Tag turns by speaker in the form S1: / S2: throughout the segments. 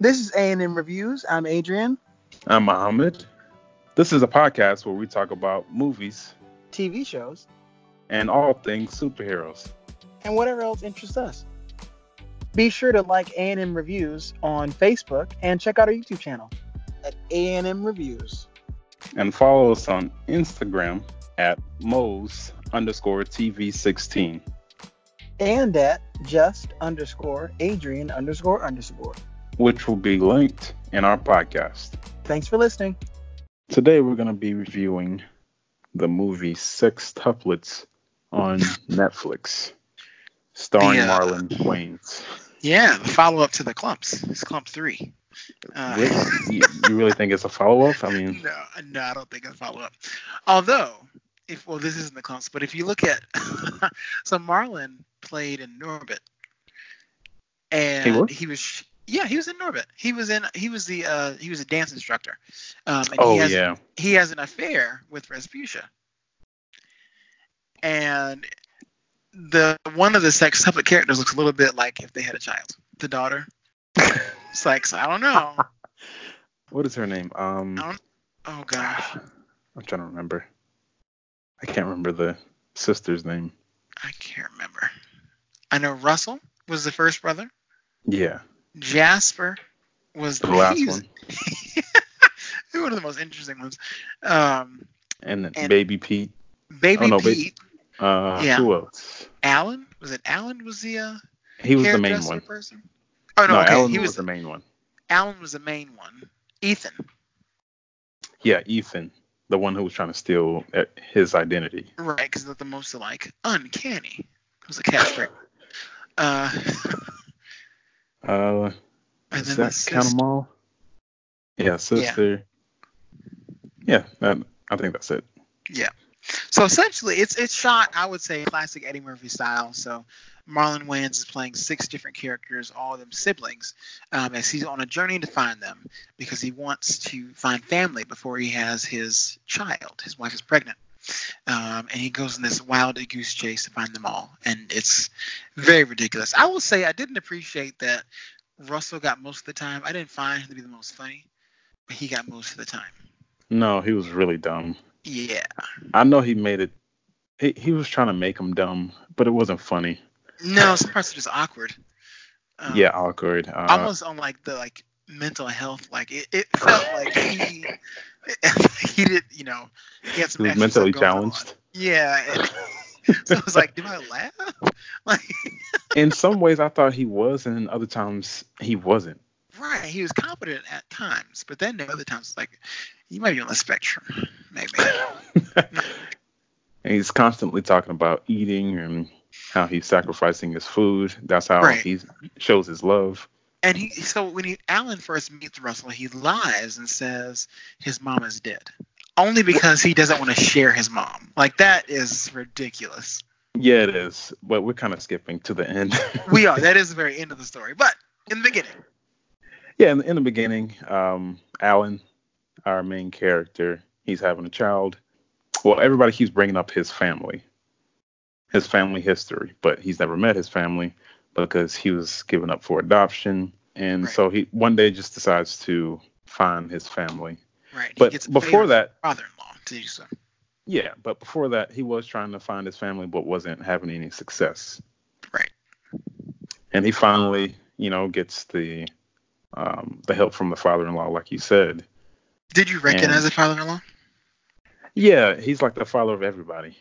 S1: This is A&M Reviews. I'm Adrian.
S2: I'm Muhammad. This is a podcast where we talk about movies,
S1: TV shows,
S2: and all things superheroes.
S1: and whatever else interests us. Be sure to like A&M Reviews on Facebook and check out our YouTube channel at A&M Reviews.
S2: And follow us on Instagram at Mo's underscore TV16.
S1: And at just underscore Adrian underscore underscore.
S2: Which will be linked in our podcast.
S1: Thanks for listening.
S2: Today we're going to be reviewing the movie Six Sextuplets on Netflix, starring
S3: The, uh,
S2: Marlon Wayans.
S3: Yeah, the follow up to the Klumps. It's Klump three. Uh,
S2: Really? you, you really think it's a follow up? I mean,
S3: no, no, I don't think it's a follow up. Although, if well, this isn't the Klumps, but if you look at, so Marlon played in Norbit, and
S2: He was?
S3: he was, yeah, he was in Norbit. He was in, he was the, uh, he was a dance instructor. Um, and
S2: oh
S3: he has,
S2: yeah,
S3: he has an affair with Rasputia. And the one of the sextuplet characters looks a little bit like if they had a child, the daughter. it's like so I don't know.
S2: what is her name? Um,
S3: Oh gosh,
S2: I'm trying to remember. I can't remember the sister's name.
S3: I can't remember. I know Russell was the first brother.
S2: Yeah,
S3: Jasper was
S2: the last one,
S3: one of the most interesting ones. Um,
S2: and then
S3: and-
S2: Baby Pete.
S3: Baby
S2: Oh, no,
S3: Pete,
S2: Uh,
S3: Yeah.
S2: who else?
S3: Alan was it? Alan was the uh,
S2: He was the main one.
S3: person. Oh no,
S2: No,
S3: okay,
S2: Alan
S3: he
S2: was
S3: was
S2: the main one.
S3: Alan was the main one. Ethan.
S2: Yeah, Ethan, the one who was trying to steal uh, his identity.
S3: Right, because they're the most alike. Uncanny. Was a catchphrase. Uh,
S2: Uh,
S3: and
S2: does
S3: then
S2: that count them all? Yeah, sister. Yeah, that, I think that's it. Yeah.
S3: So essentially, it's it's shot, I would say, classic Eddie Murphy style. So Marlon Wayans is playing six different characters, all of them siblings, um, as he's on a journey to find them because he wants to find family before he has his child. His wife is pregnant. Um, and he goes in this wild goose chase to find them all, and it's very ridiculous. I will say I didn't appreciate that Russell got most of the time. I didn't find him to be the most funny, but he got most of the time.
S2: No, he was really dumb.
S3: Yeah,
S2: I know he made it. He, he was trying to make him dumb, but it wasn't funny.
S3: no, some parts are just awkward. Um,
S2: yeah, awkward. Uh,
S3: almost on like the like mental health like it, it felt like he he did you know he had some
S2: he was mentally
S3: going on.
S2: challenged.
S3: yeah and so it was like do i laugh like
S2: In some ways, I thought he was, and in other times he wasn't.
S3: right he was competent at times but then other times it's like you might be on the spectrum maybe
S2: and he's constantly talking about eating and how he's sacrificing his food. That's how
S3: Right.
S2: he shows his love.
S3: And he so when he alan first meets russell he lies and says his mom is dead. Only because he doesn't want to share his mom. Like that is ridiculous.
S2: Yeah, it is, but we're kind of skipping to the end.
S3: we are. That is the very end of the story. But in the beginning.
S2: Yeah, in, in the beginning, um, Alan, our main character, he's having a child. Well, everybody keeps bringing up his family, his family history, but he's never met his family because he was given up for adoption, and
S3: Right.
S2: so he one day just decides to find his family.
S3: Right. he
S2: But before that,
S3: father-in-law to do so.
S2: yeah, but before that, he was trying to find his family, but wasn't having any success.
S3: Right.
S2: And he finally, you know, gets the um, the help from the father-in-law, like you said.
S3: Did you recognize
S2: And-
S3: the father-in-law?
S2: Yeah, he's like the father of everybody.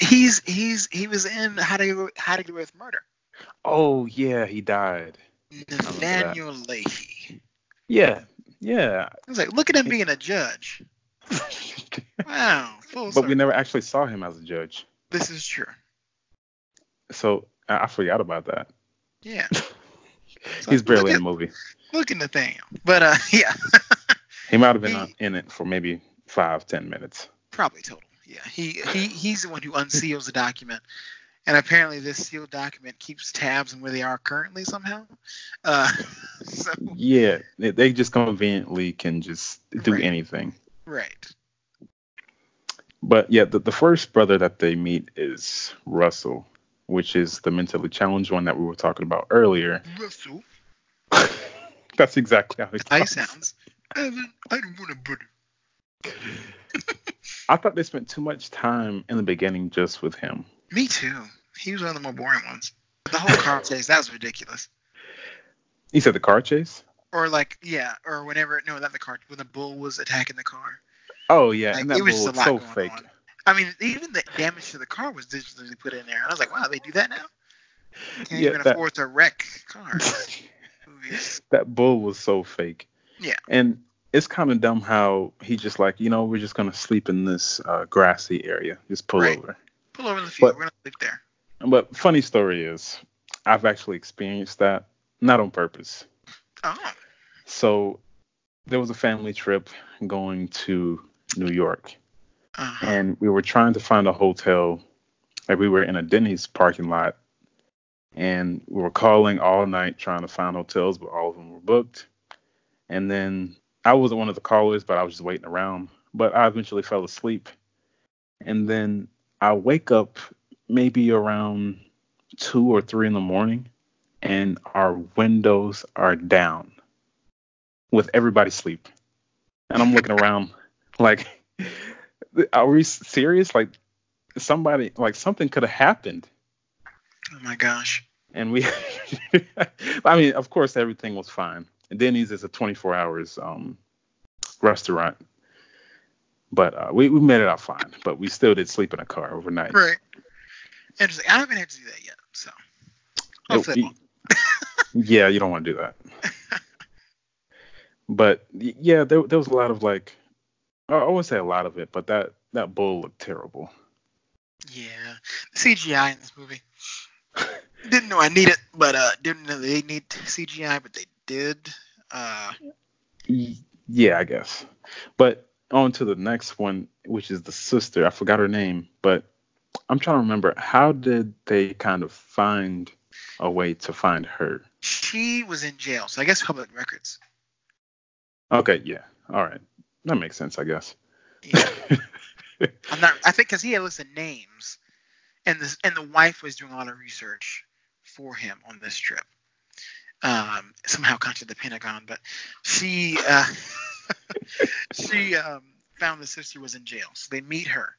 S3: He's he's he was in How to How to Get Away with Murder.
S2: Oh yeah, he died.
S3: Nathaniel Lahey.
S2: Yeah, yeah.
S3: I was like, look at him being a judge. Wow, full
S2: but
S3: circle.
S2: we never actually saw him as a judge,
S3: This is true.
S2: so I I forgot about that.
S3: Yeah.
S2: He's barely in the movie.
S3: Look at Nathaniel. But uh, yeah,
S2: He might have been
S3: He-
S2: in it for maybe five, ten minutes.
S3: probably total. Yeah, he he he's the one who unseals the document, and apparently this sealed document keeps tabs on where they are currently somehow. Uh, so
S2: Yeah, they, they just conveniently can just do
S3: Right.
S2: anything.
S3: right.
S2: But yeah, the, the first brother that they meet is Russell, which is the mentally challenged one that we were talking about earlier.
S3: Russell.
S2: That's exactly how he
S3: How he sounds. Evan, I don't want to butter.
S2: I thought they spent too much time in the beginning just with him.
S3: Me too. He was one of the more boring ones. The whole car chase, that was ridiculous.
S2: You said the car chase?
S3: Or like, yeah, or whenever, no, not the car, when the bull was attacking the car.
S2: Oh yeah,
S3: Like,
S2: and that
S3: it was
S2: bull was so fake.
S3: on. I mean, even the damage to the car was digitally put in there. And I was like, wow, they do that now? Can't
S2: Yeah,
S3: even
S2: that-
S3: afford to wreck cars.
S2: That bull was so fake.
S3: Yeah.
S2: And it's kind of dumb how he just like, you know, we're just gonna sleep in this uh, grassy area. Just pull
S3: Right.
S2: over.
S3: Pull over in the field.
S2: But-
S3: We're going to sleep there.
S2: But funny story is, I've actually experienced that, not on purpose.
S3: Oh,
S2: So there was a family trip going to New York,
S3: uh-huh.
S2: and we were trying to find a hotel. Like we were in a Denny's parking lot, and we were calling all night trying to find hotels, but all of them were booked. And then I wasn't one of the callers, but I was just waiting around. But I eventually fell asleep, and then I wake up maybe around two or three in the morning, and our windows are down with everybody asleep. And I'm looking around like, are we serious? Like, somebody, like, something could have happened.
S3: oh my gosh.
S2: And we, I mean, of course, everything was fine. And Denny's is a 24 hours um, restaurant. But uh, we, we made it out fine. But we still did sleep in a car overnight.
S3: Right. Interesting. I haven't had to do that yet, so. I'll
S2: Nope,
S3: flip
S2: y-
S3: one.
S2: yeah, you don't want to do that. but yeah, there there was a lot of like, I wouldn't say a lot of it, but that that bull looked terrible.
S3: Yeah. CGI in this movie. Didn't know I need it, but uh didn't know they need CGI, but they did. Uh
S2: Yeah, I guess. But on to the next one, which is the sister. I forgot her name, but I'm trying to remember. How did they kind of find a way to find her?
S3: she was in jail, so I guess public records.
S2: Okay, yeah, all right, that makes sense, I guess.
S3: Yeah. I'm not I think cuz he had listed names and this and the wife was doing a lot of research for him on this trip. Um somehow contacted the Pentagon, but she uh she um found the sister was in jail. So they meet her.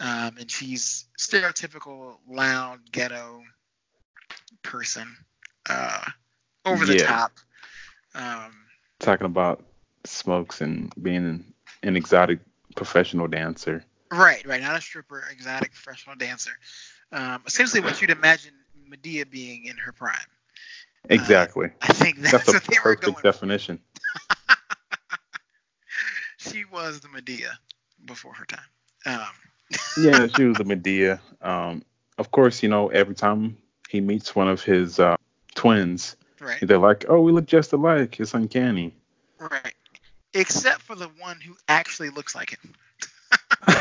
S3: Um and she's stereotypical loud ghetto person. Uh over the
S2: Yeah.
S3: top. Um
S2: Talking about smokes and being an, an exotic professional dancer.
S3: Right, right. Not a stripper, exotic professional dancer. Um, essentially, what you'd imagine Madea being in her prime.
S2: Exactly.
S3: I think that's,
S2: That's a
S3: what they were going.
S2: perfect definition.
S3: She was the Madea before her time. Um,
S2: yeah, she was a Madea. Um, of course, you know, every time he meets one of his uh, twins,
S3: right,
S2: they're like, "Oh, we look just alike. It's uncanny."
S3: right. Except for the one who actually looks like him.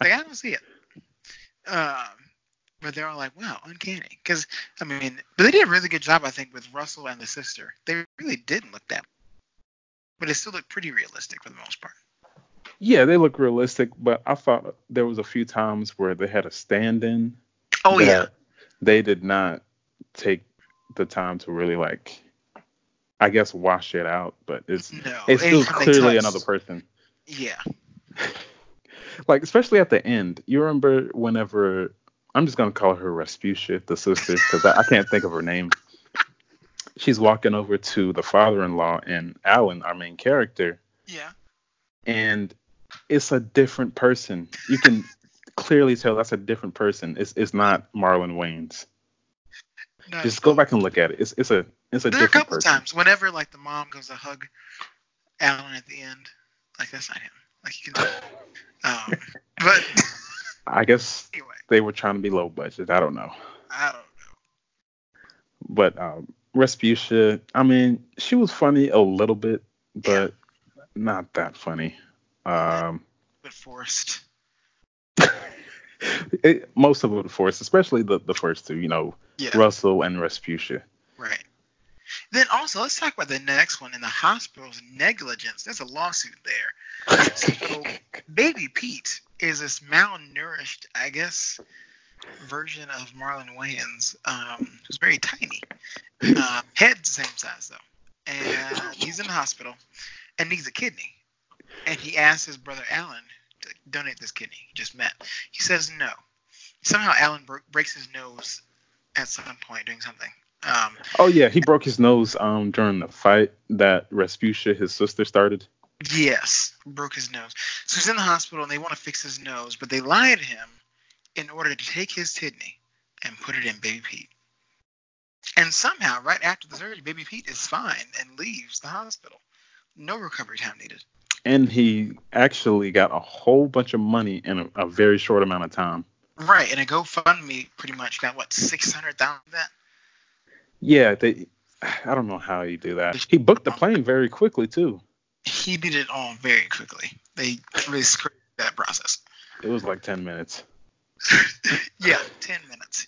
S3: Like I don't see it. Um, but they're all like, "Wow, uncanny." Because I mean, but they did a really good job, I think, with Russell and the sister. They really didn't look that, but it still looked pretty realistic for the most part.
S2: Yeah, they look realistic, but I thought there was a few times where they had a stand-in.
S3: Oh yeah,
S2: They did not take the time to really like, I guess, wash it out. But it's
S3: no,
S2: it's still
S3: anytime
S2: clearly
S3: touch-
S2: another person.
S3: Yeah,
S2: like especially at the end. You remember whenever I'm just gonna call her Rasputia, the sister, because I, I can't think of her name. She's walking over to the father-in-law and Alan, our main character,
S3: yeah.
S2: and it's a different person. You can clearly tell that's a different person. It's it's not Marlon Wayans.
S3: No,
S2: Just go back and look at it. It's it's a it's a
S3: There are a
S2: different
S3: couple
S2: person.
S3: times whenever like the mom goes to hug Alan at the end, like that's not him. Like you can tell. Um, but
S2: I guess
S3: anyway,
S2: they were trying to be low budget. I don't know.
S3: I don't know.
S2: But um, Rasputia, I mean, she was funny a little bit, but not that funny. Um,
S3: But forced.
S2: it, most of was forced, especially the, the first two, you know,
S3: Yeah.
S2: Russell and Rasputia.
S3: Right. Then also let's talk about the next one in the hospital's negligence. There's a lawsuit there. So baby Pete is this malnourished, I guess, version of Marlon Wayans, um, who's very tiny. Uh, head the same size though. and he's in the hospital and needs a kidney. And he asks his brother Alan to donate this kidney he just met. He says no. Somehow Alan bro- breaks his nose at some point doing something. Um,
S2: Oh yeah, he broke his nose um during the fight that Rasputia, his sister, started.
S3: yes, broke his nose. So he's in the hospital and they want to fix his nose, but they lie to him in order to take his kidney and put it in Baby Pete. And somehow, right after the surgery, Baby Pete is fine and leaves the hospital. No recovery time needed.
S2: And he actually got a whole bunch of money in a, a very short amount of time.
S3: Right, and a GoFundMe pretty much got what six hundred thousand. That
S2: Yeah, they. I don't know how he do that. He booked the plane very quickly too.
S3: he did it all very quickly. They really screwed that process.
S2: It was like ten minutes.
S3: yeah, ten minutes.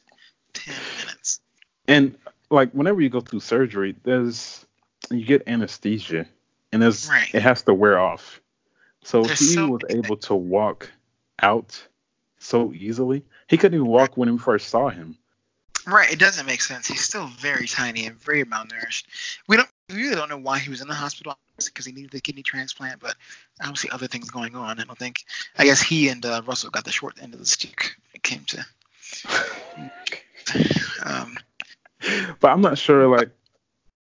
S3: Ten minutes.
S2: And like whenever you go through surgery, there's you get anesthesia, and
S3: Right.
S2: it has to wear off. So
S3: There's
S2: he
S3: so
S2: was able to walk out so easily. He couldn't even walk when we first saw him.
S3: Right, it doesn't make sense. He's still very tiny and very malnourished. We don't we really don't know why he was in the hospital because he needed the kidney transplant, but obviously other things going on. I don't think. I guess he and uh, Russell got the short end of the stick when it came to. Um,
S2: But I'm not sure like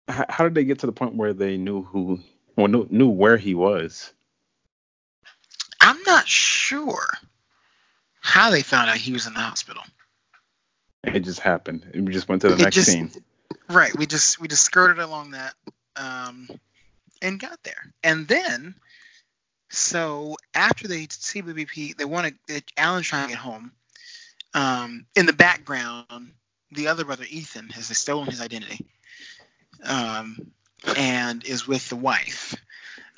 S2: how, how did they get to the point where they knew who or knew, knew where he was?
S3: I'm not sure how they found out he was in the hospital.
S2: It just happened. We just went to the
S3: It
S2: next
S3: just-
S2: scene.
S3: Right. We just we just skirted along that um, and got there. And then, so after they see BBP, they want to. Alan's trying to get home. Um, in the background, the other brother Ethan has stolen his identity, um, and is with the wife.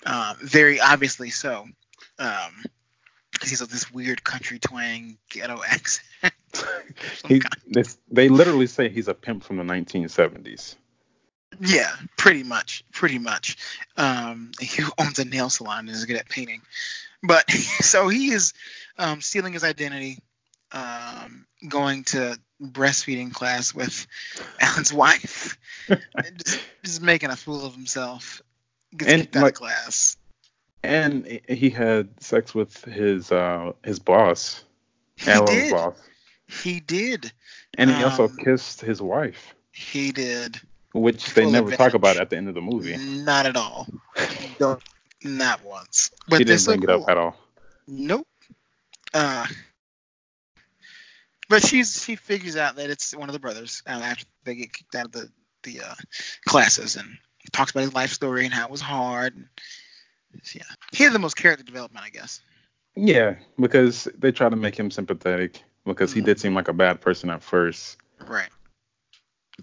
S3: Um, very obviously so, because he's of this weird country twang ghetto accent.
S2: He, this, they literally say he's a pimp from the 1970s.
S3: Yeah, pretty much, pretty much. Um, he owns a nail salon and is good at painting. But so he is um, stealing his identity, um, going to breastfeeding class with Alan's wife, just, just making a fool of himself. Gets
S2: And,
S3: out
S2: like-
S3: class.
S2: And he had sex with his uh his boss,
S3: He
S2: Alan's
S3: did.
S2: boss,
S3: He did.
S2: and he also
S3: Um,
S2: kissed his wife,
S3: He did.
S2: which they
S3: full
S2: never talk about at the end of the movie.
S3: Not at all. Don't. Not once. But
S2: he didn't bring it up at all.
S3: Nope. Uh, but she's she figures out that it's one of the brothers uh, after they get kicked out of the the uh, classes and talks about his life story and how it was hard. And, yeah, he had the most character development, I guess.
S2: Yeah, because they try to make him sympathetic because he
S3: Mhm.
S2: did seem like a bad person at first.
S3: Right.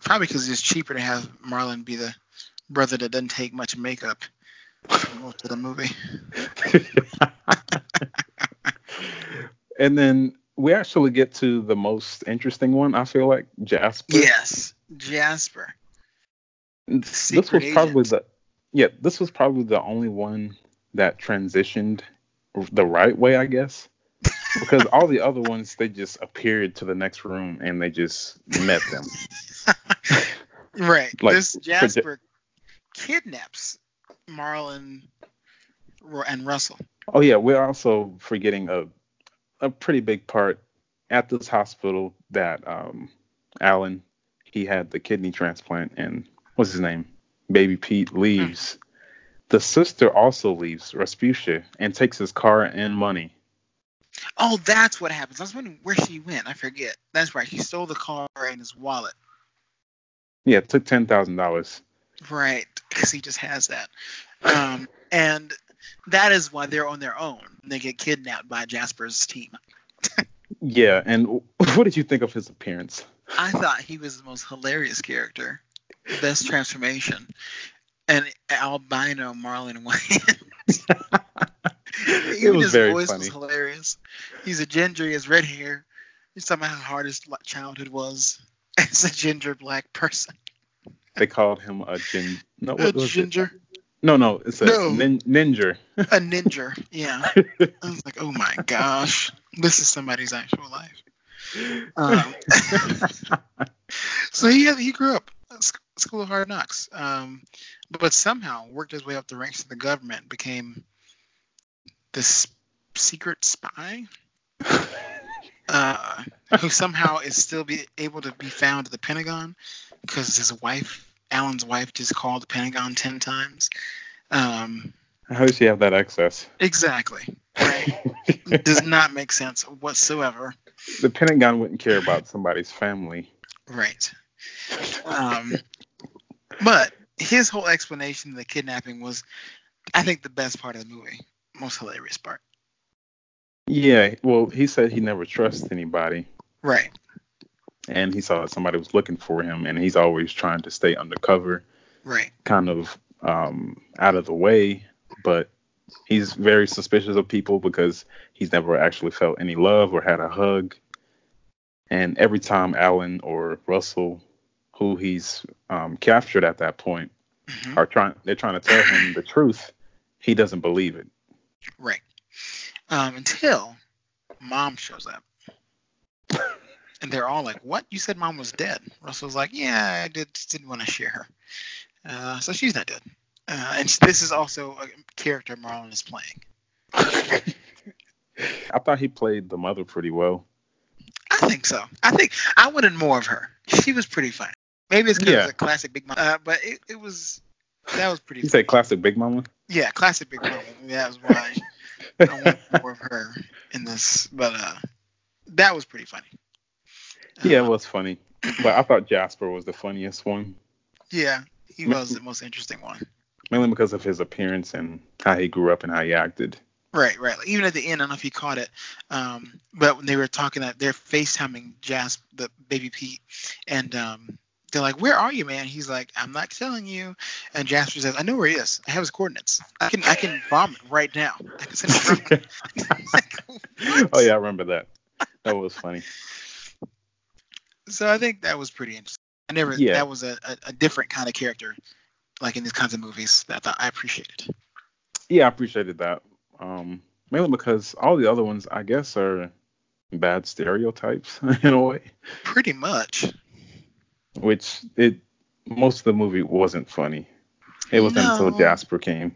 S3: Probably because it's cheaper to have Marlon be the brother that doesn't take much makeup for most of the movie.
S2: and then we actually get to the most interesting one. I feel like Jasper.
S3: Yes, Jasper.
S2: this was probably
S3: agent.
S2: the yeah. This was probably the only one that transitioned the right way, I guess. Because all the other ones, they just appeared to the next room and they just met them.
S3: Right.
S2: Like,
S3: this Jasper kidnaps Marlon and Russell.
S2: Oh yeah, we're also forgetting a a pretty big part at this hospital that um Alan he had the kidney transplant and what's his name? Baby Pete leaves. The sister also leaves, Rasputia, and takes his car and money.
S3: Oh, that's what happens. I was wondering where she went. I forget. That's right. She stole the car and his wallet.
S2: Yeah, took ten thousand dollars.
S3: Right. Because he just has that. Um, and that is why they're on their own. They get kidnapped by Jasper's team.
S2: Yeah, and what did you think of his appearance?
S3: I thought he was the most hilarious character. Best transformation. And albino Marlon Wayans.
S2: It was
S3: his
S2: very
S3: voice
S2: funny.
S3: was hilarious. He's a ginger, he has red hair. He's talking about how hard his childhood was as a ginger black person.
S2: They called him a gin. No,
S3: A
S2: what was it? No, no, it's a
S3: No.
S2: nin- ninja.
S3: A ninja. Yeah. I was like, oh my gosh. This is somebody's actual life. Um, so he had, he grew up School of Hard Knocks. Um, but somehow worked his way up the ranks of the government, became this secret spy uh, who somehow is still be able to be found at the Pentagon because his wife, Alan's wife, just called the Pentagon ten times. Um,
S2: How does she have that access?
S3: exactly. Right. Does not make sense whatsoever.
S2: the Pentagon wouldn't care about somebody's family.
S3: Right. Um, but his whole explanation of the kidnapping was, I think, the best part of the movie, most hilarious part.
S2: Yeah, well, he said he never trusts anybody,
S3: Right.
S2: And he saw that somebody was looking for him, and he's always trying to stay undercover,
S3: Right.
S2: kind of um, out of the way, but he's very suspicious of people because he's never actually felt any love or had a hug. And every time Alan or Russell, who he's um, captured at that point,
S3: Mhm.
S2: are trying, they're trying to tell him the truth. He doesn't believe it.
S3: Right. Um, until mom shows up. And they're all like, "What? You said mom was dead?" Russell's like, "Yeah, I did, just didn't want to share her, uh, so she's not dead." Uh, and this is also a character Marlon is playing.
S2: I thought he played the mother pretty well.
S3: I think so. I think I wanted more of her. She was pretty funny. Maybe it's because
S2: Yeah.
S3: it's a classic Big Mom, uh, but it, it was that was pretty.
S2: You
S3: funny.
S2: say classic Big Mama?
S3: Yeah, classic Big Mom. That was why I want more of her in this. But uh, that was pretty funny.
S2: Yeah, it was funny. But I thought Jasper was the funniest one,
S3: Yeah, he was the most interesting one.
S2: mainly because of his appearance and how he grew up and how he acted.
S3: Right, right. Like, even at the end, I don't know if you caught it, um, but when they were talking, that they're FaceTiming Jasper, the baby Pete, and um, they're like, "Where are you, man?" He's like, "I'm not telling you." And Jasper says, "I know where he is. I have his coordinates. I can, I can bomb it right now. I can send it from." like,
S2: oh yeah, I remember that. That was funny.
S3: So I think that was pretty interesting. I never.
S2: Yeah.
S3: That was a, a, a different kind of character, like in these kinds of movies that I thought I appreciated.
S2: Yeah, I appreciated that. Um, mainly because all the other ones, I guess, are bad stereotypes in a way.
S3: Pretty much.
S2: Which it most of the movie wasn't funny. It wasn't until Jasper came.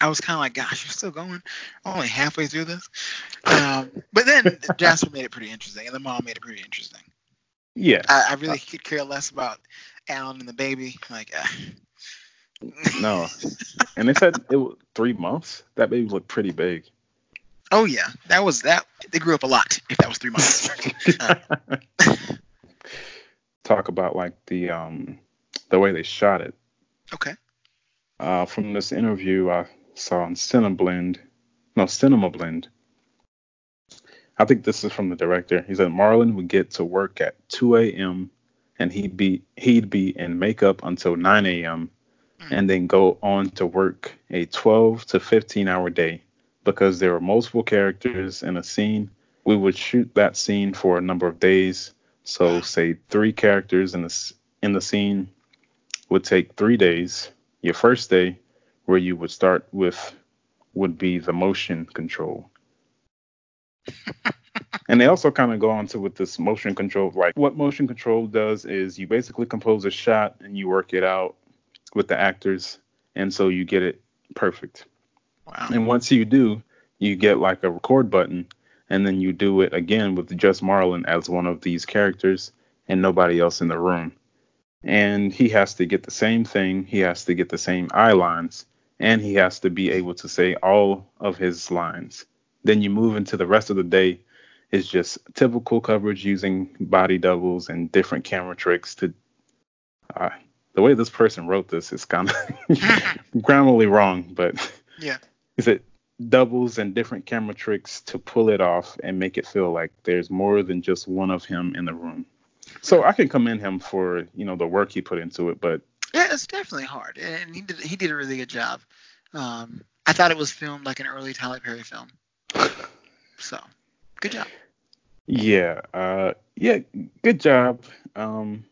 S3: I was kind of like, gosh, you're still going only halfway through this. Um, but then Jasper made it pretty interesting, and the mom made it pretty interesting.
S2: Yeah.
S3: I, I really could care less about Alan and the baby. Like, uh,
S2: No. And they said it was three months. That baby looked pretty big.
S3: oh yeah, that was that. They grew up a lot. If that was three months. Uh,
S2: Talk about like the um the way they shot it.
S3: okay.
S2: Uh, from this interview I saw on Cineblend, no Cinema Blend. I think this is from the director. He said Marlon would get to work at 2 a.m. and he'd be he'd be in makeup until 9 a.m. Hmm. and then go on to work a 12 to 15 hour day because there were multiple characters in a scene. We would shoot that scene for a number of days. So hmm. say three characters in the in the scene would take three days. Your first day, where you would start with, would be the motion control. and they also kind of go on to with this motion control. Like what motion control does is you basically compose a shot and you work it out with the actors, and so you get it perfect.
S3: Wow.
S2: And once you do, you get like a record button, and then you do it again with just Marlon as one of these characters and nobody else in the room. And he has to get the same thing, he has to get the same eye lines, and he has to be able to say all of his lines. Then you move into the rest of the day. It's just typical coverage using body doubles and different camera tricks to. Uh, the way this person wrote this is kind of grammarly wrong, but
S3: Yeah.
S2: is it doubles and different camera tricks to pull it off and make it feel like there's more than just one of him in the room. So I can commend him for you know the work he put into it, but
S3: Yeah, it's definitely hard, and he did he did a really good job. Um, I thought it was filmed like an early Tyler Perry film. So, good job.
S2: yeah, uh, yeah, good job. Um,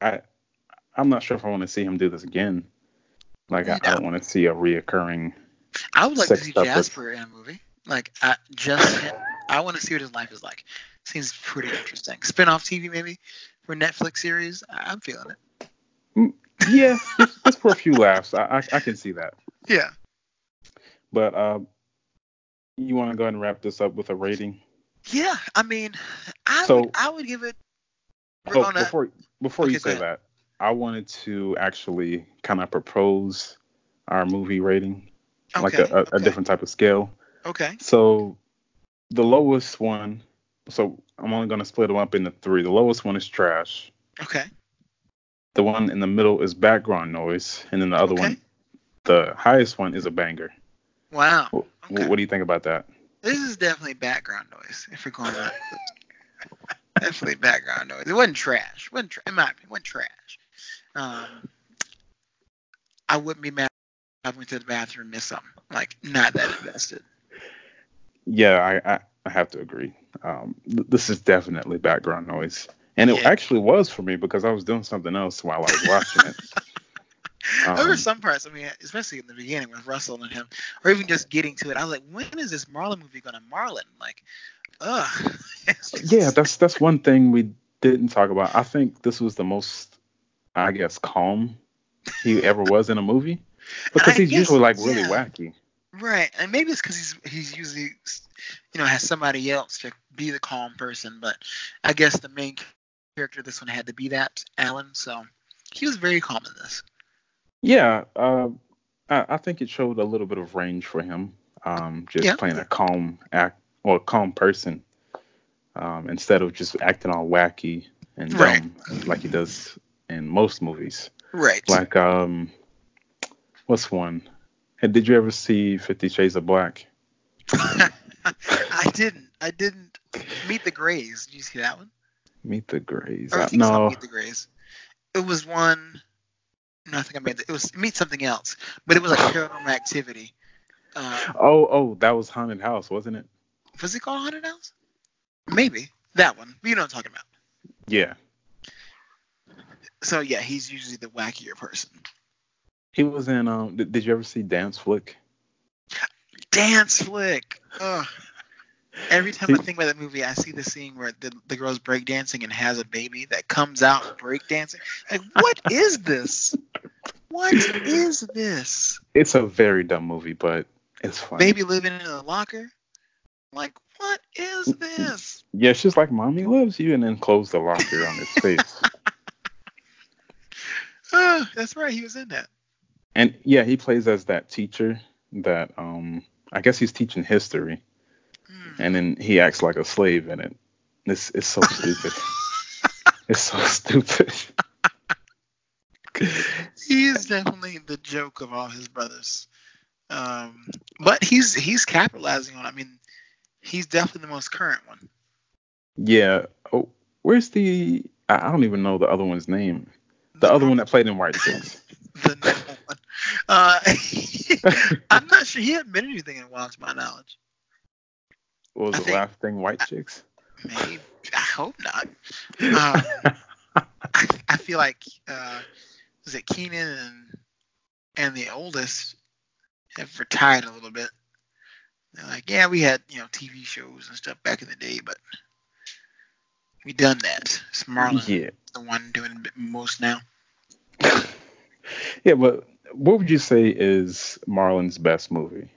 S2: I I'm not sure if I want to see him do this again. Like I, I don't want to see a reoccurring.
S3: I would like to see
S2: stuff with-
S3: Jasper in a movie. Like, I, just. I want to see what his life is like. Seems pretty interesting. Spin-off TV maybe for Netflix series. I- I'm feeling it.
S2: Yeah, just, just for a few laughs. I, I I can see that.
S3: Yeah.
S2: But uh, you want to go ahead and wrap this up with a rating?
S3: Yeah. I mean, I
S2: So-
S3: would I would give it.
S2: Oh,
S3: a-
S2: before before
S3: Okay,
S2: you say that, I wanted to actually kind of propose our movie rating, like a,
S3: Okay,
S2: a, a different type of scale.
S3: Okay.
S2: So the lowest one, so I'm only going to split them up into three. The lowest one is trash.
S3: Okay.
S2: The one in the middle is background noise, and then the other
S3: Okay.
S2: one, the highest one, is a banger.
S3: Wow. Okay.
S2: What do you think about that?
S3: This is definitely background noise. If we're going to definitely background noise. It wasn't trash. It wasn't tra- in my opinion, it wasn't trash. Um, I wouldn't be mad if I went to the bathroom and missed something. Like not that invested.
S2: Yeah, I I, I have to agree. Um, th- this is definitely background noise, and it
S3: Yeah.
S2: actually was for me because I was doing something else while I was watching it.
S3: there were
S2: Um,
S3: some parts. I mean, especially in the beginning with Russell and him, or even just getting to it. I was like, when is this Marlon movie gonna Marlon? Like, ugh.
S2: Yeah, that's that's one thing we didn't talk about. I think this was the most, I guess, calm he ever was in a movie because he's
S3: guess-
S2: usually like really
S3: yeah.
S2: wacky.
S3: Right, and maybe it's because he's he's usually, you know, has somebody else to be the calm person. But I guess the main character this one had to be that Alan. So he was very calm in this.
S2: Yeah, uh, I, I think it showed a little bit of range for him. Um, just
S3: Yeah.
S2: playing a calm act or a calm person um, instead of just acting all wacky and dumb
S3: Right.
S2: like he does in most movies.
S3: Right.
S2: Like um, what's one? Hey, did you ever see Fifty Shades of Black?
S3: I didn't. I didn't meet the Greys. Did you see that one?
S2: Meet the Greys.
S3: Or I think it's not
S2: no,
S3: Meet the Greys. It was one. No, I think I made it. It was Meet something else, but it was like paranormal activity. Uh,
S2: oh, oh, that was Haunted House, wasn't it?
S3: was it called Haunted House? Maybe that one. You know what I'm talking about.
S2: Yeah,
S3: So yeah, he's usually the wackier person.
S2: he was in. Um, did, did you ever see Dance Flick?
S3: Dance flick. Ugh. Every time I think about that movie, I see the scene where the, the girl's breakdancing and has a baby that comes out breakdancing. Like, what is this? What is this?
S2: It's a very dumb movie, but it's funny.
S3: Baby living in a locker? Like, what is this?
S2: Yeah, she's like, "Mommy loves you," and then closed the locker on his face.
S3: Uh, that's right, he was in that.
S2: And yeah, he plays as that teacher that um I guess he's teaching history,
S3: Hmm.
S2: and then he acts like a slave in it. It's it's so stupid. it's so stupid.
S3: He is definitely the joke of all his brothers. Um, but he's he's capitalizing on. I mean, he's definitely the most current one.
S2: Yeah. Oh, where's the? I don't even know the other one's name. The other one that played in White Chicks.
S3: the one. Uh, I'm not sure he been anything in a while, to my knowledge.
S2: What was
S3: I
S2: the
S3: think-
S2: last thing? White Chicks.
S3: Maybe I hope not. Um, I, I feel like uh, was it Keenen and and the oldest have retired a little bit. They're like, yeah, we had you know TV shows and stuff back in the day, but we done that. It's Marlon,
S2: yeah.
S3: the one doing most now.
S2: Yeah, but what would you say is Marlon's best movie?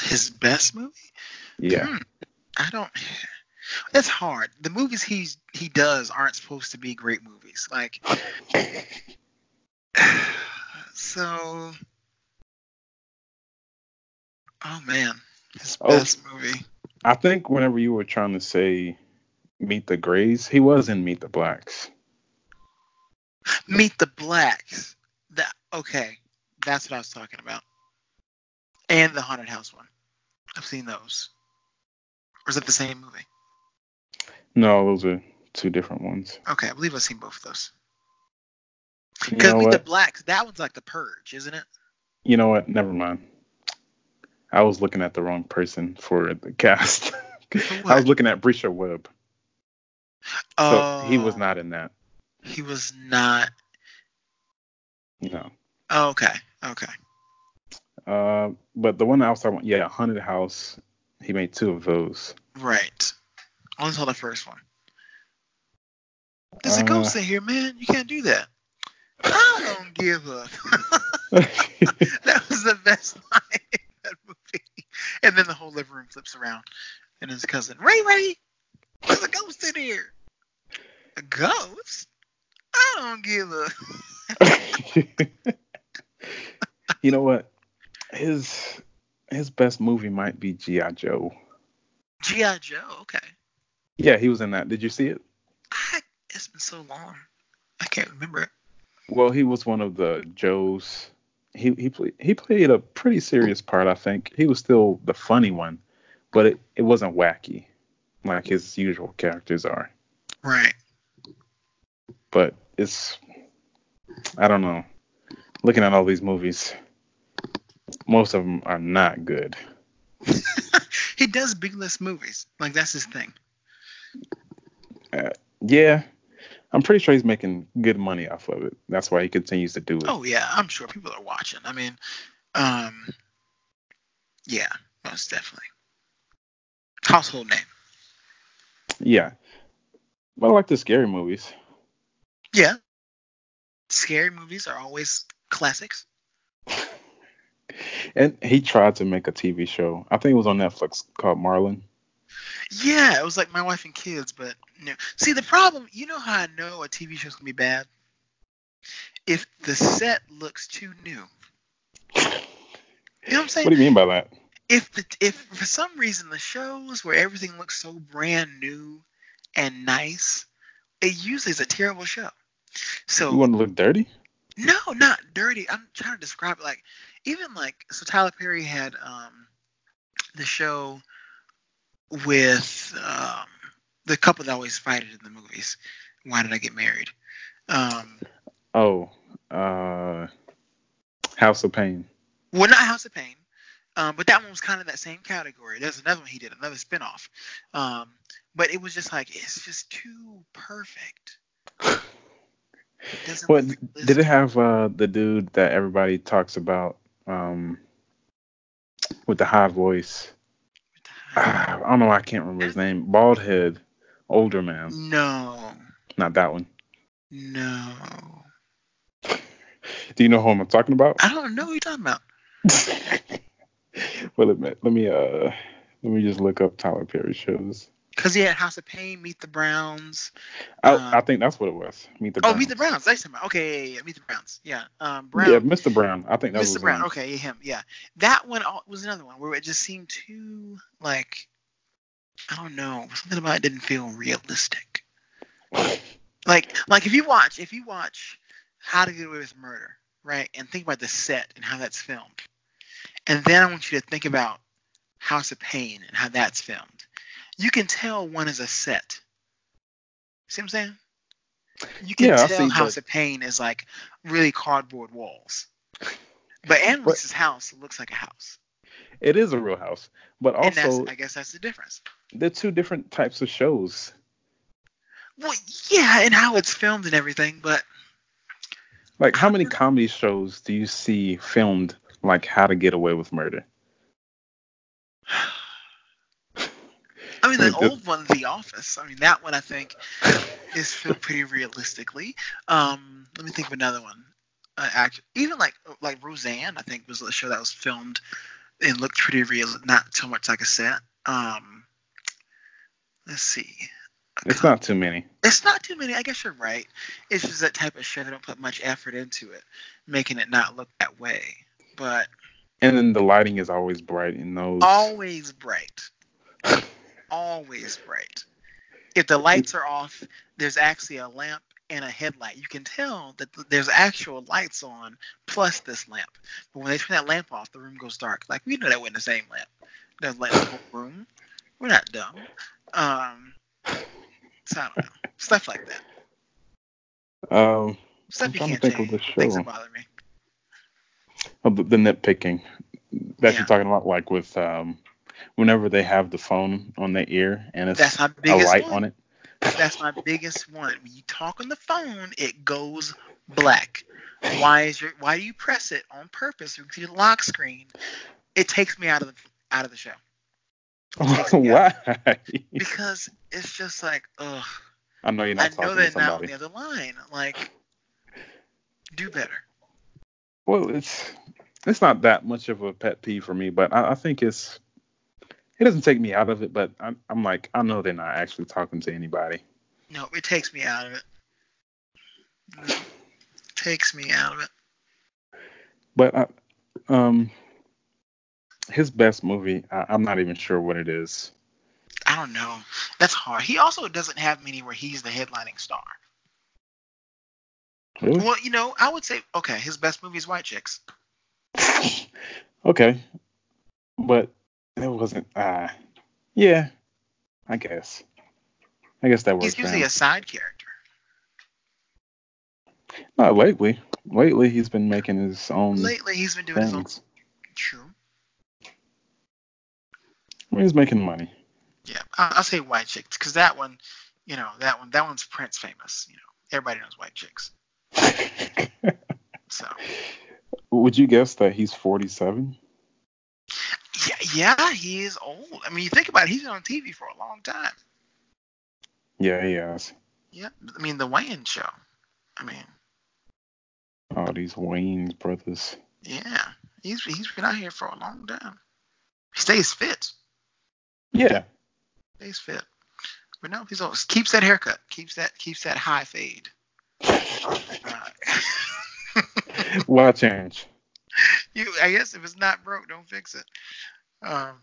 S3: His best movie?
S2: Yeah.
S3: Hmm. I don't. It's hard. The movies he's he does aren't supposed to be great movies. Like, so. Oh man, his
S2: Oh.
S3: best movie.
S2: I think whenever you were trying to say Meet the Grays, he was in Meet the Blacks.
S3: Meet the Blacks. That okay. That's what I was talking about. And the Haunted House one. I've seen those. Or is it the same movie?
S2: No, those are two different ones.
S3: Okay, I believe I've seen both of those.
S2: You
S3: Because
S2: know
S3: the? Blacks, that one's like the Purge, isn't it?
S2: You know what? Never mind. I was looking at the wrong person for the cast. I was looking at Bresha Webb. So
S3: Oh,
S2: he was not in that.
S3: He was not.
S2: No.
S3: Oh, okay. Okay.
S2: Uh, but the one else I want, yeah, Haunted House. He made two of those.
S3: Right. I only saw the first one. There's a
S2: Uh,
S3: ghost in here, man. You can't do that. I don't give a. that was the best line in that movie. And then the whole living room flips around, and his cousin Ray Ray, there's a ghost in here. A ghost? I don't give a.
S2: you know what? His his best movie might be G.I. Joe.
S3: G.I. Joe, okay.
S2: Yeah, he was in that. Did you see it?
S3: I, it's been so long. I can't remember.
S2: Well, he was one of the Joes. He he played he played a pretty serious part, I think. He was still the funny one, but it, it wasn't wacky like his usual characters are.
S3: Right.
S2: But it's I don't know. Looking at all these movies, most of them are not good.
S3: he does big list movies. Like that's his thing.
S2: Uh, yeah, I'm pretty sure he's making good money off of it. That's why he continues to do it.
S3: Oh yeah, I'm sure people are watching. I mean, um, yeah, most definitely. Household name.
S2: Yeah, but I like the scary movies.
S3: Yeah, scary movies are always classics.
S2: And he tried to make a TV show. I think it was on Netflix called Marlon.
S3: Yeah, it was like my wife and kids, but no. See, the problem, you know how I know a TV show's gonna be bad? If the set looks too new. You know what I'm saying?
S2: What do you mean by that?
S3: If the if for some reason the shows where everything looks so brand new and nice, it usually is a terrible show. So
S2: You want to look dirty?
S3: No, not dirty. I'm trying to describe it like even like so Tyler Perry had um the show with um the couple that always fighted in the movies. Why did I get married? Um
S2: Oh, uh, House of Payne.
S3: well not House of Payne. Um, but that one was kind of that same category. There's another one he did, another spinoff. Um, but it was just like it's just too perfect. It
S2: What
S3: look
S2: did it have? Uh, the dude that everybody talks about, um, with the high voice. Ah, I don't know. I can't remember his name. Bald head, older man.
S3: No,
S2: Not that one.
S3: no.
S2: Do you know who I'm talking about?
S3: I don't know what you're talking about.
S2: well, let me, let me uh let me just look up Tyler Perry shows.
S3: Cause he had House of Payne, Meet the Browns.
S2: I,
S3: Um,
S2: I think that's what it was. Meet the Browns. Oh.
S3: Meet the Browns. That's him. Okay, yeah, yeah, Meet the Browns. Yeah, um,
S2: Yeah,
S3: Brown.
S2: Mr. Brown. I think that was
S3: Mr. Brown.
S2: name.
S3: Okay, yeah, him. Yeah, that one was another one where it just seemed too like I don't know something about it didn't feel realistic. Like like if you watch if you watch How to Get Away with Murder, right, and think about the set and how that's filmed, and then I want you to think about House of Payne and how that's filmed. You can tell one is a set. See what I'm saying? You can
S2: Yeah,
S3: tell House
S2: but-
S3: of Pain is like really cardboard walls. But Annalise's house looks like a house.
S2: It is a real house, but
S3: and
S2: also
S3: that's I guess that's the difference.
S2: they're two different types of shows.
S3: Well, yeah, and how it's filmed and everything, but
S2: Like, how many comedy shows do you see filmed like How to Get Away with Murder?
S3: I mean the old one, The Office. I mean that one I think is filmed pretty realistically. Um, let me think of another one. Uh, act, even like like Roseanne, I think was a show that was filmed and looked pretty real, not so much like a set. Um, let's see.
S2: It's not too many.
S3: It's not too many. I guess you're right. It's just that type of show. They don't put much effort into it, making it not look that way. But
S2: And then the lighting is always bright in those.
S3: always bright. Always bright. If the lights are off, there's actually a lamp and a headlight. You can tell that th- there's actual lights on plus this lamp. But when they turn that lamp off, the room goes dark. Like we know that wasn't the same lamp. There's light in the whole room. We're not dumb. Um, so I don't know. Stuff like that.
S2: Um,
S3: Stuff
S2: I'm
S3: you can't
S2: think of
S3: change.
S2: the
S3: Things that bother me.
S2: of the, the nitpicking that
S3: Yeah.
S2: you're talking about, like with um, whenever they have the phone on their ear and it's
S3: That's my
S2: a light
S3: one.
S2: on it.
S3: That's my biggest one. When you talk on the phone, it goes black. Why is your Why do you press it on purpose with your lock screen? It takes me out of the out of the show
S2: Why?
S3: because it's just like, ugh.
S2: I know you're not
S3: I
S2: not
S3: know
S2: talking
S3: they're
S2: to
S3: not on the other line. Like, Do better.
S2: Well, it's it's not that much of a pet peeve for me, but I, I think it's it doesn't take me out of it. But I'm, I'm like I know they're not actually talking to anybody.
S3: No, it takes me out of it. It takes me out of it.
S2: But I, um, his best movie, I, I'm not even sure what it is.
S3: I don't know. That's hard. He also doesn't have many where he's the headlining star.
S2: Really?
S3: Well, you know, I would say okay, his best movie is White Chicks.
S2: Okay, but it wasn't. Uh, yeah, I guess. I guess that works.
S3: He's usually a side character.
S2: Not lately. Lately, he's been making his own
S3: Lately, he's been doing his own.
S2: things.
S3: True.
S2: I mean, he's making money.
S3: Yeah, I'll say White Chicks because that one, you know, that one, that one's Prince famous. You know, everybody knows White Chicks. So
S2: Would you guess that he's 47?
S3: Yeah, yeah, he is old. I mean, you think about it, he's been on TV for a long time.
S2: Yeah, he has.
S3: Yeah, I mean the Wayne show. I mean,
S2: Oh, these Wayans brothers.
S3: yeah, he's he's been out here for a long time. He stays fit.
S2: Yeah.
S3: Stays fit. But no, he's always keeps that haircut. Keeps that keeps that high fade.
S2: Why change?
S3: you, I guess if it's not broke, don't fix it. Um,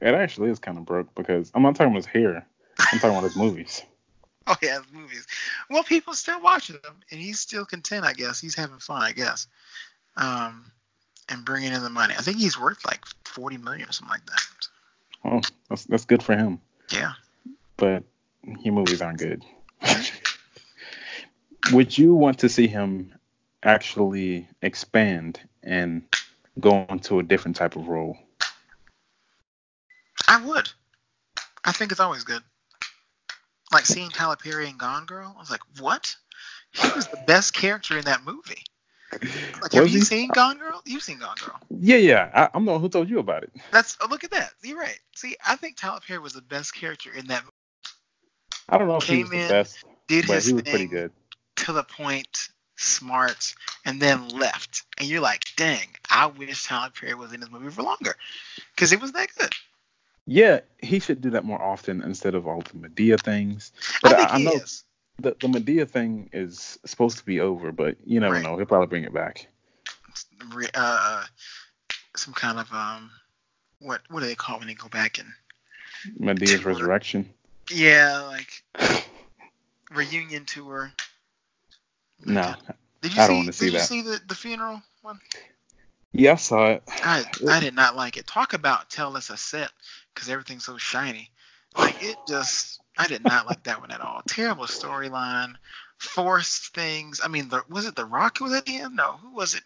S2: It actually is kind of broke because I'm not talking about his hair. I'm talking about his movies.
S3: oh yeah, movies. Well, people still watching them, and he's still content. I guess he's having fun. I guess. Um, and bringing in the money. I think he's worth like 40 million or something like that.
S2: Oh, that's that's good for him.
S3: Yeah.
S2: But your movies aren't good. Would you want to see him actually expand and go into a different type of role?
S3: I would. I think it's always good. Like seeing Tyler Perry in Gone Girl, I was like, what? He was the best character in that movie. Like, have you
S2: he?
S3: seen Gone Girl? You've seen Gone Girl.
S2: Yeah, yeah. I, I'm the one who told you about it.
S3: That's oh, look at that. You're right. See, I think Tyler Perry was the best character in that. movie.
S2: I don't know if he was
S3: Came
S2: the
S3: in,
S2: best,
S3: Did
S2: but
S3: his
S2: he was
S3: thing
S2: pretty good.
S3: to the point, smart, and then left. And you're like, dang, I wish Tyler Perry was in this movie for longer, because it was that good.
S2: Yeah, he should do that more often instead of all the Madea things. But
S3: I think
S2: I,
S3: he
S2: know
S3: is.
S2: the, the Madea thing is supposed to be over, but you never
S3: Right.
S2: know. He'll probably bring it back.
S3: Uh, some kind of um, what what do they call it when they go back and
S2: Madea's
S3: Tour.
S2: resurrection.
S3: yeah, like reunion tour.
S2: No.
S3: Did you
S2: I
S3: see?
S2: don't wanna see
S3: did you
S2: that.
S3: see the the funeral one?
S2: Yeah, I saw it.
S3: I I did not like it. Talk about tell us a set because everything's so shiny. Like it just I did not like that one at all. Terrible storyline, forced things. I mean, the, was it The Rock who was at the end? No, who was it?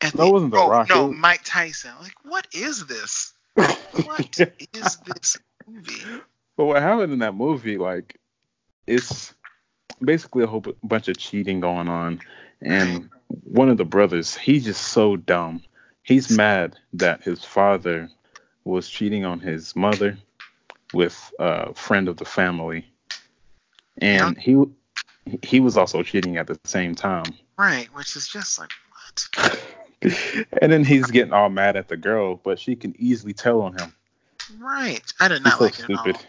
S3: At
S2: No, it wasn't The
S3: oh,
S2: Rock.
S3: No, Mike Tyson. Like, what is this? What is this movie?
S2: But what happened in that movie, like, it's basically a whole bu- bunch of cheating going on, and one of the brothers, he's just so dumb. He's mad that his father was cheating on his mother with a friend of the family, and he he was also cheating at the same time.
S3: Right, which is just like what?
S2: and then he's getting all mad at the girl, but she can easily tell on him.
S3: Right. I did
S2: He's
S3: not
S2: so
S3: like it at all.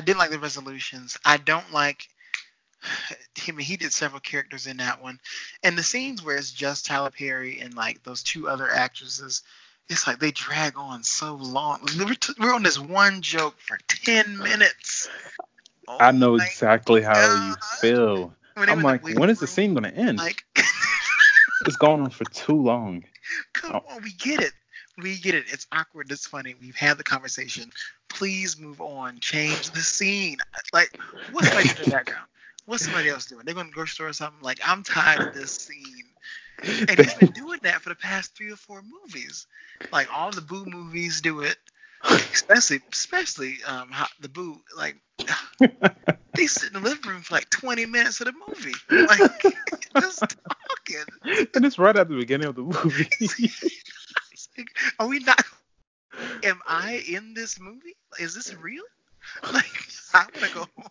S3: I didn't like the resolutions. I don't like. I mean, he did several characters in that one, and the scenes where it's just Tyler Perry and like those two other actresses, it's like they drag on so long. We're, t- we're on this one joke for ten minutes. Oh
S2: I know exactly how you feel.
S3: When
S2: I'm like, when is the scene gonna end?
S3: Like,
S2: It's going on for too long.
S3: come
S2: Oh.
S3: on, we get it. We get it. It's awkward. It's funny. We've had the conversation. Please move on. Change the scene. Like, what's somebody in the background? What's somebody else doing? They're going to the grocery store or something. Like, I'm tired of this scene. And he's been doing that for the past three or four movies. Like all the Boo movies do it. Especially, especially um, the Boo. Like, they sit in the living room for like 20 minutes of the movie. Like, just talking.
S2: and it's right at the beginning of the movie.
S3: Like, are we not? Am I in this movie? Is this real? Like, I want to go home.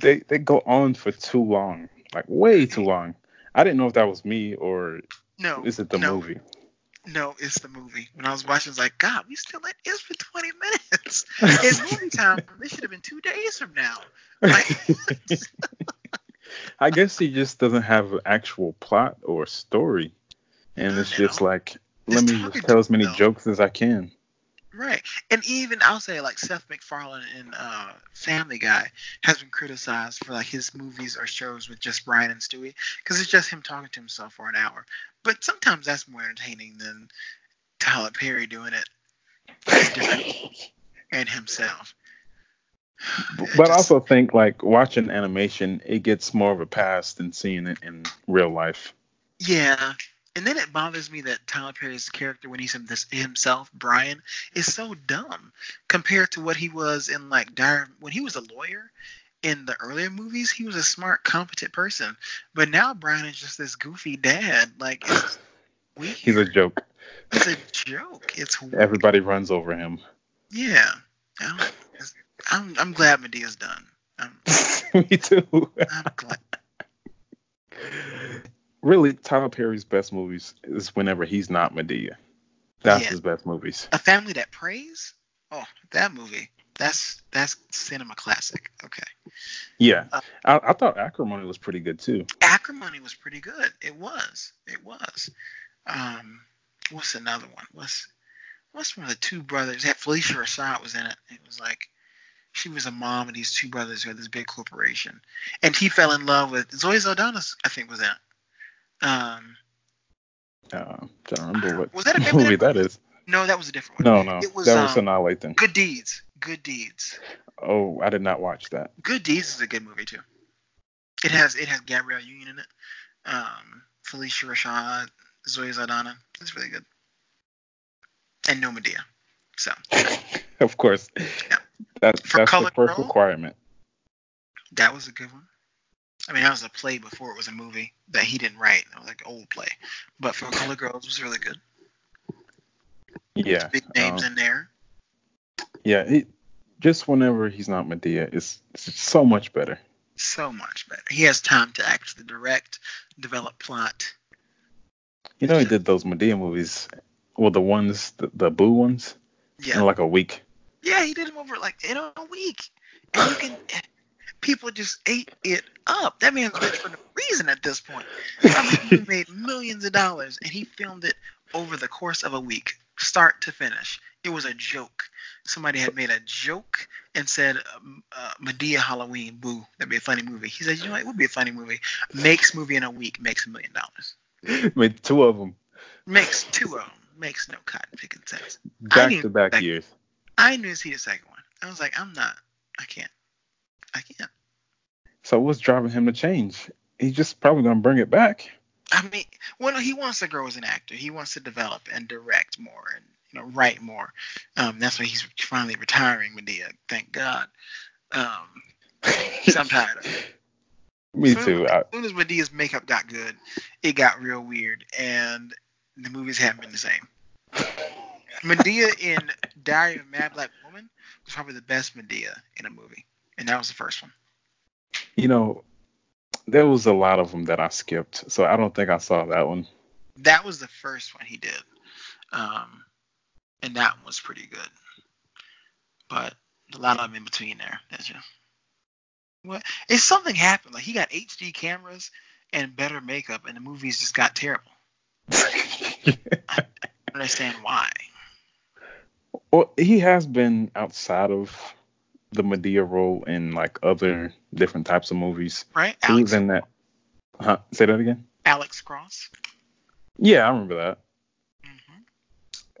S2: they they go on for too long, like way too long. I didn't know if that was me or
S3: No,
S2: is it the
S3: no,
S2: movie?
S3: No, it's the movie. When I was watching, I was like, God, we still at is for 20 minutes. It's movie time. This should have been two days from now. Like,
S2: I guess he just doesn't have an actual plot or story, and it's just
S3: know,
S2: like
S3: it's
S2: let me just tell as many jokes as I can.
S3: Right. And even I'll say like Seth MacFarlane in uh, Family Guy has been criticized for like his movies or shows with just Brian and Stewie because it's just him talking to himself for an hour. But sometimes that's more entertaining than Tyler Perry doing it and himself. It
S2: But I
S3: just-
S2: also think like watching animation, it gets more of a pass than seeing it in real life.
S3: Yeah. And then it bothers me that Tyler Perry's character, when he's himself, Brian, is so dumb compared to what he was in like Diary. When he was a lawyer in the earlier movies, he was a smart, competent person. But now Brian is just this goofy dad. Like it's weird.
S2: He's a joke.
S3: It's a joke. It's weird.
S2: Everybody runs over him.
S3: Yeah. I don't- it's- I'm I'm glad Madea's done. I'm,
S2: Me too.
S3: I'm glad.
S2: really, Tyler Perry's best movies is whenever he's not Madea. That's
S3: Yeah.
S2: his best movies.
S3: A Family That Prays. Oh, that movie. That's that's cinema classic. Okay.
S2: Yeah,
S3: Uh,
S2: I, I thought Acrimony was pretty good too.
S3: Acrimony was pretty good. It was. It was. Um, what's another one? What's what's one of the two brothers? That Phylicia Rashad was in it. It was like she was a mom and these two brothers who had this big corporation, and he fell in love with Zoe Saldana. I think was in it. Um,
S2: Uh, to remember what
S3: Was that a
S2: movie that is.
S3: no, that was a different one.
S2: No, no,
S3: It was,
S2: that was
S3: um,
S2: Lathan.
S3: Good Deeds. Good Deeds.
S2: Oh, I did not watch that.
S3: Good Deeds is a good movie too. It has it has Gabrielle Union in it. Um, Phylicia Rashad, Zoe Saldana. It's really good. And no Madea. So
S2: of course, Yeah. that,
S3: For
S2: that's the first
S3: Girl?
S2: requirement.
S3: that was a good one. I mean, that was a play before it was a movie that he didn't write. It was like an old play. But for Color Girls, it was really good.
S2: Yeah,
S3: Big names
S2: um,
S3: in there.
S2: yeah. He, just whenever he's not Madea, it's, it's so much better.
S3: So much better. He has time to actually direct, develop plot.
S2: You know, he did those Madea movies, well, the ones, the, the Boo ones,
S3: Yeah.
S2: in like a week.
S3: Yeah, he did them over like in a week, and you can. People just ate it up. That man's rich for no reason at this point. I mean, he made millions of dollars, and he filmed it over the course of a week, start to finish. It was a joke. Somebody had made a joke and said, um, uh, "Madea Halloween, boo." That'd be a funny movie. He said, "You know, what? it would be a funny movie. Makes movie in a week, makes a million dollars.
S2: Made two of them
S3: Makes two of them. Makes no cotton picking sense."
S2: back to back years.
S3: I knew to see the second one. I was like, I'm not. I can't.
S2: So what's driving him to change? He's just probably gonna bring it back.
S3: I mean, well, he wants to grow as an actor. He wants to develop and direct more and you know write more. Um, that's why he's finally retiring Madea. Thank God. Um, I'm tired of it.
S2: Me
S3: Soon-
S2: too.
S3: As soon as Madea's makeup got good, it got real weird, and the movies haven't been the same. Madea in Diary of a Mad Black Woman was probably the best Madea in a movie, and that was the first one.
S2: You know, there was a lot of them that I skipped, so I don't think I saw that one.
S3: That was the first one he did, um, and that one was pretty good. But a lot of them in between there. That's just what. It's something happened. Like he got HD cameras and better makeup, and the movies just got terrible. I don't understand why.
S2: well, he has been outside of the Madea role in like other different types of movies.
S3: Right?
S2: He
S3: Alex,
S2: was in that. Huh? Say that again.
S3: Alex Cross.
S2: Yeah, I remember that.
S3: hmm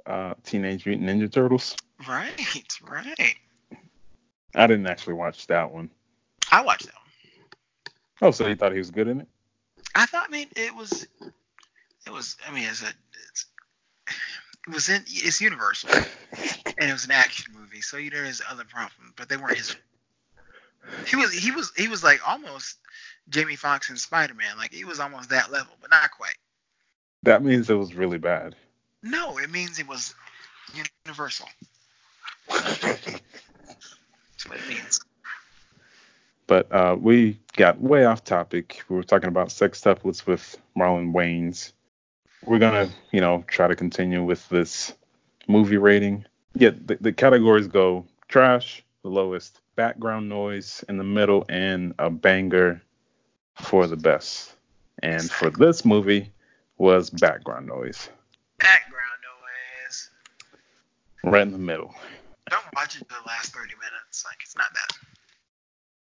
S2: Uh, Teenage Mutant Ninja Turtles.
S3: Right, right.
S2: I didn't actually watch that one.
S3: I watched that one.
S2: Oh, so you thought he was good in it?
S3: I thought, I mean, it was, it was. I mean, it's a, it's, it was in, it's Universal, and it was an action movie, so you know there's other problems, but they weren't his. He was, he was, he was like almost Jamie Foxx and Spider Man, like he was almost that level, but not quite.
S2: That means it was really bad.
S3: No, it means it was Universal. That's what it means.
S2: But uh, we got way off topic. We were talking about sex sextuplets with Marlon Wayans. We're gonna, you know, try to continue with this movie rating. Yeah, the, the categories go trash, the lowest, background noise in the middle, and a banger for the best. And for this movie was background noise.
S3: Background noise.
S2: Right in the middle.
S3: Don't watch it the last 30 minutes. Like, it's not that.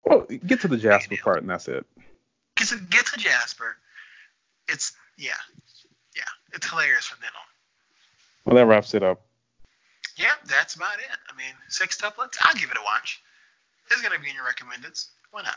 S2: Well, get to the Jasper part, and that's it.
S3: Get to, get to Jasper. It's, yeah. Yeah. It's hilarious from then on.
S2: Well, that wraps it up.
S3: Yeah, that's about it. I mean, sextuplets, I'll give it a watch. It's going to be in your recommendeds. Why not?